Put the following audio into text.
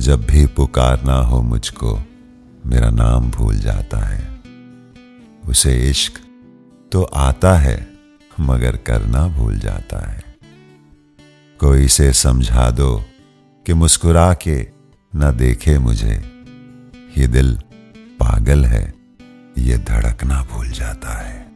जब भी पुकारना हो मुझको, मेरा नाम भूल जाता है। उसे इश्क तो आता है, मगर करना भूल जाता है। कोई से समझा दो कि मुस्कुरा के न देखे मुझे। ये दिल पागल है, ये धड़कना भूल जाता है।